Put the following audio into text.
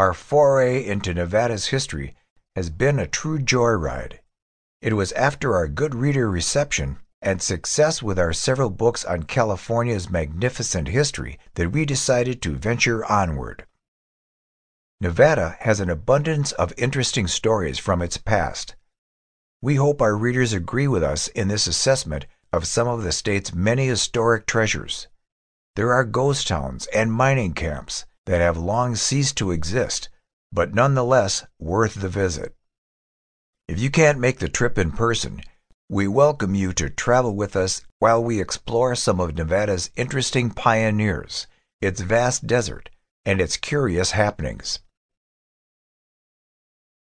our foray into Nevada's history has been a true joyride. It was after our good reader reception and success with our several books on California's magnificent history that we decided to venture onward. Nevada has an abundance of interesting stories from its past. We hope our readers agree with us in this assessment of some of the state's many historic treasures. There are ghost towns and mining camps that have long ceased to exist, but nonetheless worth the visit. If you can't make the trip in person, we welcome you to travel with us while we explore some of Nevada's interesting pioneers, its vast desert, and its curious happenings.